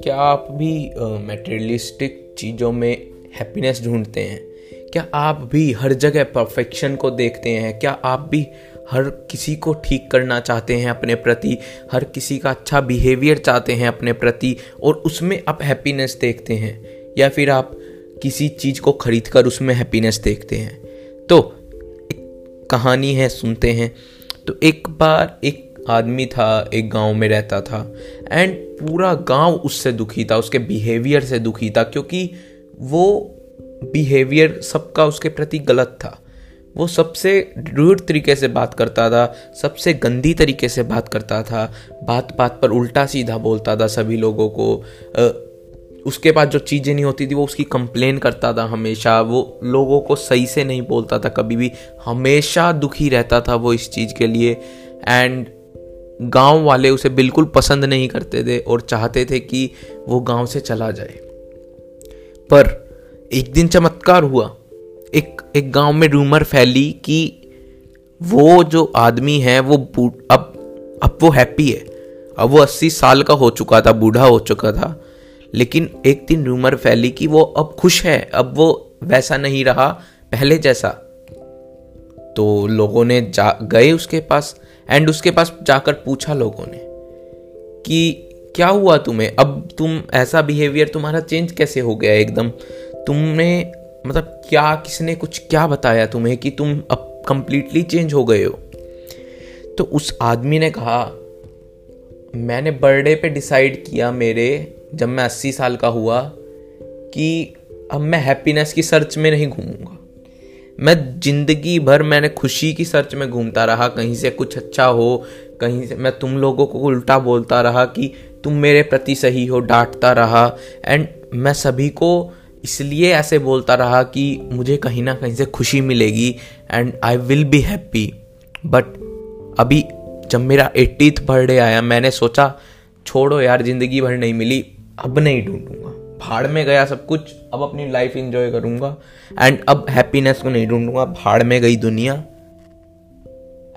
क्या आप भी मटेरियलिस्टिक चीज़ों में हैप्पीनेस ढूंढते हैं? क्या आप भी हर जगह परफेक्शन को देखते हैं? क्या आप भी हर किसी को ठीक करना चाहते हैं अपने प्रति? हर किसी का अच्छा बिहेवियर चाहते हैं अपने प्रति और उसमें आप हैप्पीनेस देखते हैं? या फिर आप किसी चीज़ को खरीद कर उसमें हैप्पीनेस देखते हैं? तो एक कहानी है, सुनते हैं। तो एक बार एक आदमी था, एक गाँव में रहता था। एंड पूरा गाँव उससे दुखी था, उसके बिहेवियर से दुखी था, क्योंकि वो बिहेवियर सबका उसके प्रति गलत था। वो सबसे रूड तरीके से बात करता था, सबसे गंदी तरीके से बात करता था बात बात पर उल्टा सीधा बोलता था सभी लोगों को। उसके पास जो चीज़ें नहीं होती थी, वो उसकी कंप्लेन करता था हमेशा, वो लोगों को सही से नहीं बोलता था कभी भी। हमेशा दुखी रहता था वो इस चीज़ के लिए। एंड गाँव वाले उसे बिल्कुल पसंद नहीं करते थे और चाहते थे कि वो गाँव से चला जाए। पर एक दिन चमत्कार हुआ। एक एक गाँव में रूमर फैली कि वो जो आदमी है, वो अब अब वो हैप्पी है। अब वो अस्सी साल का हो चुका था, बूढ़ा हो चुका था। लेकिन एक दिन रूमर फैली कि वो अब खुश है, अब वो वैसा नहीं रहा, पहले जैसा। तो लोगों ने जा, गए उसके पास। एंड उसके पास जाकर पूछा लोगों ने कि क्या हुआ तुम्हें? अब तुम ऐसा बिहेवियर तुम्हारा चेंज कैसे हो गया एकदम? तुमने मतलब क्या किसने कुछ क्या बताया तुम्हें कि तुम अब कंप्लीटली चेंज हो गए हो? तो उस आदमी ने कहा, मैंने बर्थडे पे डिसाइड किया मेरे, जब मैं अस्सी साल का हुआ, कि अब मैं हैप्पीनेस की सर्च में नहीं घूमूँगा. मैं ज़िंदगी भर मैंने खुशी की सर्च में घूमता रहा, कहीं से कुछ अच्छा हो, कहीं से, मैं तुम लोगों को उल्टा बोलता रहा कि तुम मेरे प्रति सही हो, डांटता रहा। एंड मैं सभी को इसलिए ऐसे बोलता रहा कि मुझे कहीं ना कहीं से खुशी मिलेगी and I will be happy but अभी जब मेरा एट्टीथ बर्थडे आया, मैंने सोचा, छोड़ो यार, ज़िंदगी भर नहीं मिली, अब नहीं ढूंढूँगा। भाड़ में गया सब कुछ, अब अपनी लाइफ इंजॉय करूँगा। एंड अब हैप्पीनेस को नहीं ढूंढूँगा भाड़ में गई दुनिया।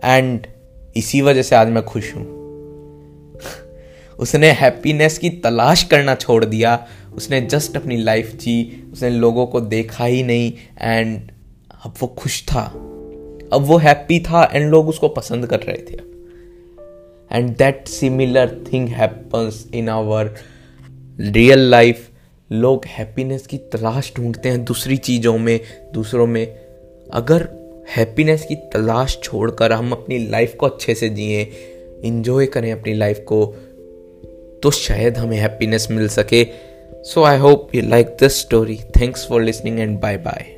एंड इसी वजह से आज मैं खुश हूँ। उसने हैप्पीनेस की तलाश करना छोड़ दिया। उसने जस्ट अपनी लाइफ जी, उसने लोगों को देखा ही नहीं। एंड अब वो खुश था। अब वो हैप्पी था एंड लोग उसको पसंद कर रहे थे। And that similar thing happens in our real life लोग हैप्पीनेस की तलाश ढूंढते हैं दूसरी चीज़ों में, दूसरों में। अगर हैप्पीनेस की तलाश छोड़कर हम अपनी लाइफ को अच्छे से जिए इन्जॉय करें अपनी लाइफ को तो शायद हमें हैप्पीनेस मिल सके। So I hope you like this story thanks for listening and bye bye